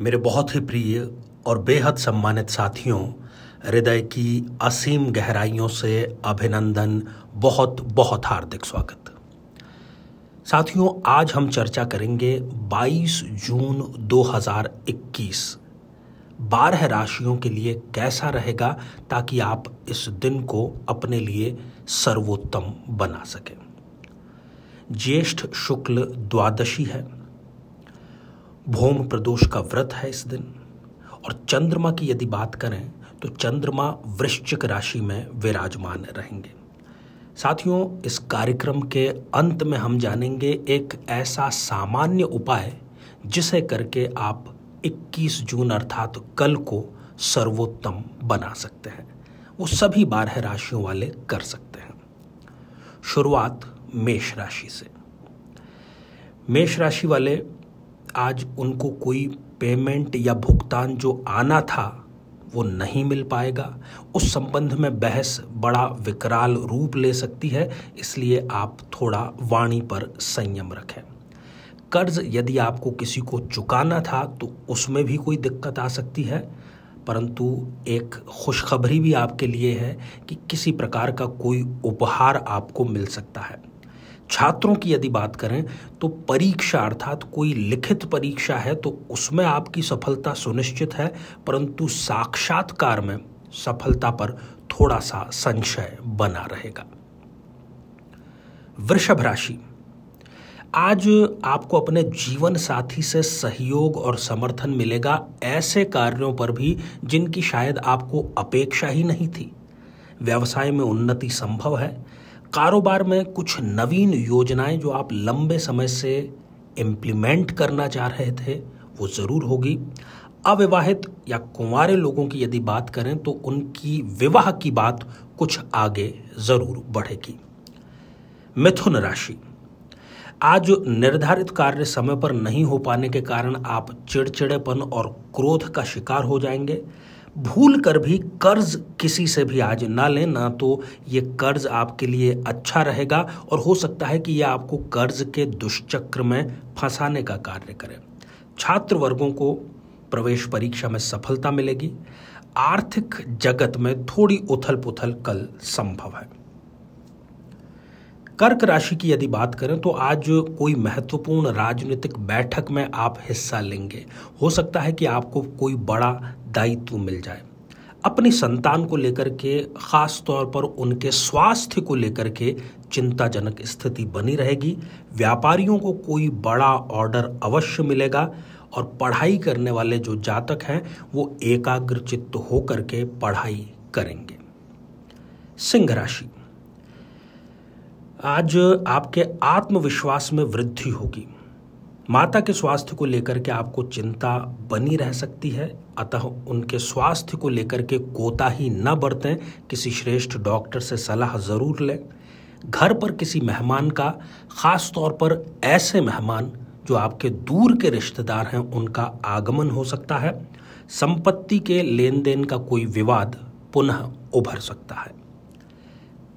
मेरे बहुत ही प्रिय और बेहद सम्मानित साथियों, हृदय की असीम गहराइयों से अभिनंदन, बहुत बहुत हार्दिक स्वागत। साथियों, आज हम चर्चा करेंगे 22 जून 2021 बारह राशियों के लिए कैसा रहेगा ताकि आप इस दिन को अपने लिए सर्वोत्तम बना सकें। ज्येष्ठ शुक्ल द्वादशी है। भौम प्रदोष का व्रत है इस दिन। और चंद्रमा की यदि बात करें तो चंद्रमा वृश्चिक राशि में विराजमान रहेंगे। साथियों, इस कार्यक्रम के अंत में हम जानेंगे एक ऐसा सामान्य उपाय, जिसे करके आप 21 जून अर्थात कल को सर्वोत्तम बना सकते हैं। वो सभी बारह राशियों वाले कर सकते हैं। शुरुआत मेष राशि से। मेष राशि वाले आज उनको कोई पेमेंट या भुगतान जो आना था, वो नहीं मिल पाएगा। उस संबंध में बहस बड़ा विकराल रूप ले सकती है, इसलिए आप थोड़ा वाणी पर संयम रखें। कर्ज यदि आपको किसी को चुकाना था तो उसमें भी कोई दिक्कत आ सकती है, परंतु एक खुशखबरी भी आपके लिए है कि किसी प्रकार का कोई उपहार आपको मिल सकता है। छात्रों की यदि बात करें तो परीक्षा अर्थात कोई लिखित परीक्षा है तो उसमें आपकी सफलता सुनिश्चित है, परंतु साक्षात्कार में सफलता पर थोड़ा सा संशय बना रहेगा। वृषभ राशि। आज आपको अपने जीवन साथी से सहयोग और समर्थन मिलेगा, ऐसे कार्यों पर भी जिनकी शायद आपको अपेक्षा ही नहीं थी। व्यवसाय में उन्नति संभव है कारोबार में कुछ नवीन योजनाएँ जो आप लंबे समय से इम्प्लीमेंट करना चाह रहे थे, वो ज़रूर होगी। अविवाहित या कुंवारे लोगों की यदि बात करें तो उनकी विवाह की बात कुछ आगे ज़रूर बढ़ेगी। मिथुन राशि। आज निर्धारित कार्य समय पर नहीं हो पाने के कारण आप चिड़चिड़ेपन और क्रोध का शिकार हो जाएँगे। भूल कर भी कर्ज किसी से भी आज ना लें, ना तो ये कर्ज आपके लिए अच्छा रहेगा और हो सकता है कि यह आपको कर्ज के दुष्चक्र में फंसाने का कार्य करे। छात्र वर्गों को प्रवेश परीक्षा में सफलता मिलेगी। आर्थिक जगत में थोड़ी उथल पुथल कल संभव है। कर्क राशि की यदि बात करें तो आज कोई महत्वपूर्ण राजनीतिक बैठक में आप हिस्सा लेंगे। हो सकता है कि आपको कोई बड़ा दायित्व मिल जाए। अपनी संतान को लेकर के, खास तौर पर उनके स्वास्थ्य को लेकर के चिंताजनक स्थिति बनी रहेगी। व्यापारियों को कोई बड़ा ऑर्डर अवश्य मिलेगा और पढ़ाई करने वाले जो जातक हैं, वो एकाग्र चित्त होकर के पढ़ाई करेंगे। सिंह राशि। आज आपके आत्मविश्वास में वृद्धि होगी। माता के स्वास्थ्य को लेकर के आपको चिंता बनी रह सकती है, अतः उनके स्वास्थ्य को लेकर के कोता ही न बरतें। किसी श्रेष्ठ डॉक्टर से सलाह ज़रूर लें। घर पर किसी मेहमान का ख़ास तौर पर ऐसे मेहमान जो आपके दूर के रिश्तेदार हैं, उनका आगमन हो सकता है। संपत्ति के लेन देन का कोई विवाद पुनः उभर सकता है।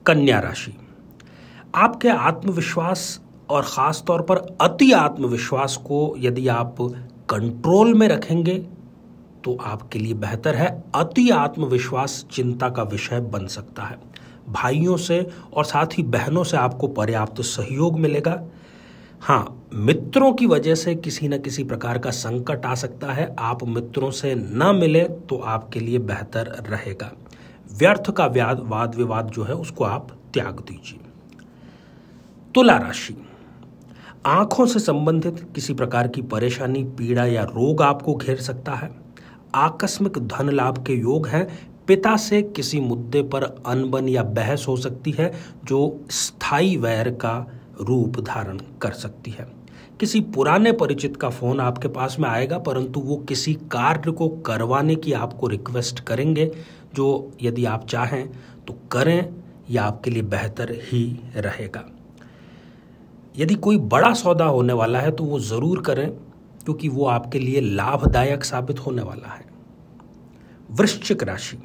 कन्या राशि। आपके आत्मविश्वास और ख़ास तौर पर अति आत्मविश्वास को यदि आप कंट्रोल में रखेंगे तो आपके लिए बेहतर है। अति आत्मविश्वास चिंता का विषय बन सकता है। भाइयों से और साथ ही बहनों से आपको पर्याप्त सहयोग मिलेगा। हाँ मित्रों की वजह से किसी न किसी प्रकार का संकट आ सकता है। आप मित्रों से न मिले तो आपके लिए बेहतर रहेगा। व्यर्थ का वाद विवाद जो है, उसको आप त्याग दीजिए। तुला राशि। आँखों से संबंधित किसी प्रकार की परेशानी, पीड़ा या रोग आपको घेर सकता है। आकस्मिक धन लाभ के योग हैं। पिता से किसी मुद्दे पर अनबन या बहस हो सकती है, जो स्थायी वैर का रूप धारण कर सकती है। किसी पुराने परिचित का फ़ोन आपके पास में आएगा, परंतु वो किसी कार्य को करवाने की आपको रिक्वेस्ट करेंगे, जो यदि आप चाहें तो करें या आपके लिए बेहतर ही रहेगा। यदि कोई बड़ा सौदा होने वाला है तो वो ज़रूर करें, क्योंकि वो आपके लिए लाभदायक साबित होने वाला है। वृश्चिक राशि।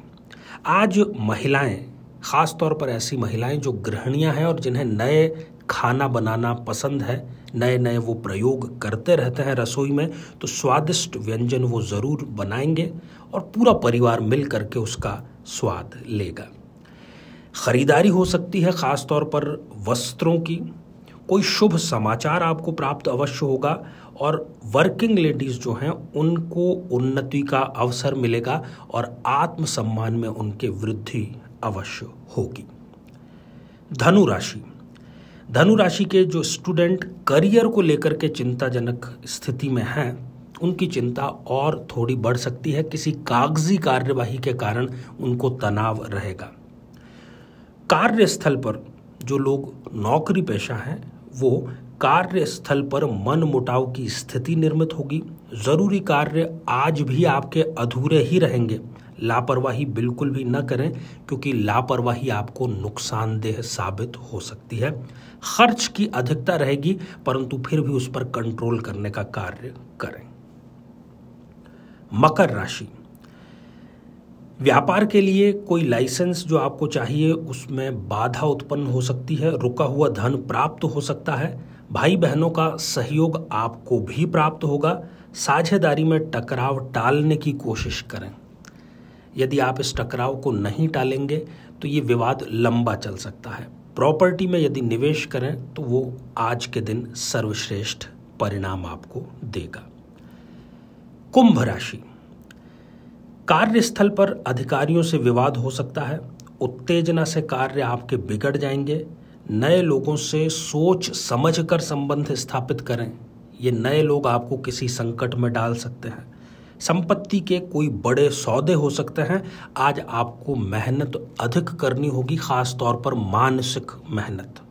आज महिलाएँ खास तौर पर ऐसी महिलाएँ जो गृहणियाँ हैं और जिन्हें नए खाना बनाना पसंद है नए नए वो प्रयोग करते रहते हैं रसोई में तो स्वादिष्ट व्यंजन वो ज़रूर बनाएँगे और पूरा परिवार मिल करके उसका स्वाद लेगा। खरीदारी हो सकती है ख़ास तौर पर वस्त्रों की। कोई शुभ समाचार आपको प्राप्त अवश्य होगा और वर्किंग लेडीज़ जो हैं, उनको उन्नति का अवसर मिलेगा और आत्मसम्मान में उनके वृद्धि अवश्य होगी। धनु राशि। धनु राशि के जो स्टूडेंट करियर को लेकर के चिंताजनक स्थिति में हैं, उनकी चिंता और थोड़ी बढ़ सकती है। किसी कागज़ी कार्यवाही के कारण उनको तनाव रहेगा। कार्यस्थल पर जो लोग नौकरी पेशा हैं वो कार्यस्थल पर मन मुटाव की स्थिति निर्मित होगी। ज़रूरी कार्य आज भी आपके अधूरे ही रहेंगे। लापरवाही बिल्कुल भी न करें, क्योंकि लापरवाही आपको नुकसानदेह साबित हो सकती है। खर्च की अधिकता रहेगी, परंतु फिर भी उस पर कंट्रोल करने का कार्य करें। मकर राशि। व्यापार के लिए कोई लाइसेंस जो आपको चाहिए, उसमें बाधा उत्पन्न हो सकती है, रुका हुआ धन प्राप्त हो सकता है। भाई बहनों का सहयोग आपको भी प्राप्त होगा। साझेदारी में टकराव टालने की कोशिश करें। यदि आप इस टकराव को नहीं टालेंगे तो ये विवाद लंबा चल सकता है। प्रॉपर्टी में यदि निवेश करें तो वो आज के दिन सर्वश्रेष्ठ परिणाम आपको देगा। कुंभ राशि। कार्यस्थल पर अधिकारियों से विवाद हो सकता है। उत्तेजना से कार्य आपके बिगड़ जाएँगे। नए लोगों से सोच समझ कर संबंध स्थापित करें। ये नए लोग आपको किसी संकट में डाल सकते हैं। संपत्ति के कोई बड़े सौदे हो सकते हैं। आज आपको मेहनत अधिक करनी होगी खास तौर पर मानसिक मेहनत।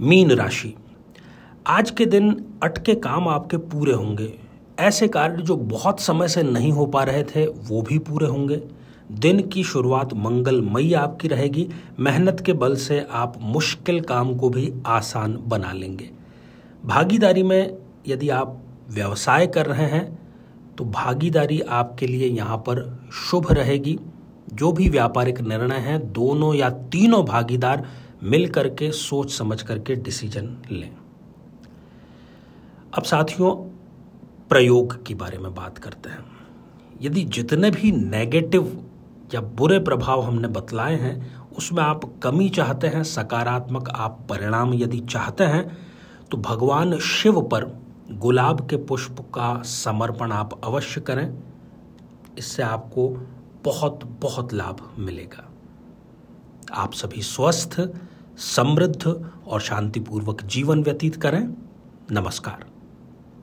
मीन राशि। आज के दिन अटके काम आपके पूरे होंगे। ऐसे कार्य जो बहुत समय से नहीं हो पा रहे थे, वो भी पूरे होंगे। दिन की शुरुआत मंगलमयी आपकी रहेगी। मेहनत के बल से आप मुश्किल काम को भी आसान बना लेंगे। भागीदारी में यदि आप व्यवसाय कर रहे हैं तो भागीदारी आपके लिए यहाँ पर शुभ रहेगी। जो भी व्यापारिक निर्णय हैं, दोनों या तीनों भागीदार मिल करके सोच समझ करके डिसीज़न लें। अब साथियों प्रयोग के बारे में बात करते हैं। यदि जितने भी नेगेटिव या बुरे प्रभाव हमने बतलाए हैं, उसमें आप कमी चाहते हैं, सकारात्मक आप परिणाम यदि चाहते हैं तो भगवान शिव पर गुलाब के पुष्प का समर्पण आप अवश्य करें। इससे आपको बहुत बहुत लाभ मिलेगा। आप सभी स्वस्थ, समृद्ध और शांतिपूर्वक जीवन व्यतीत करें। नमस्कार।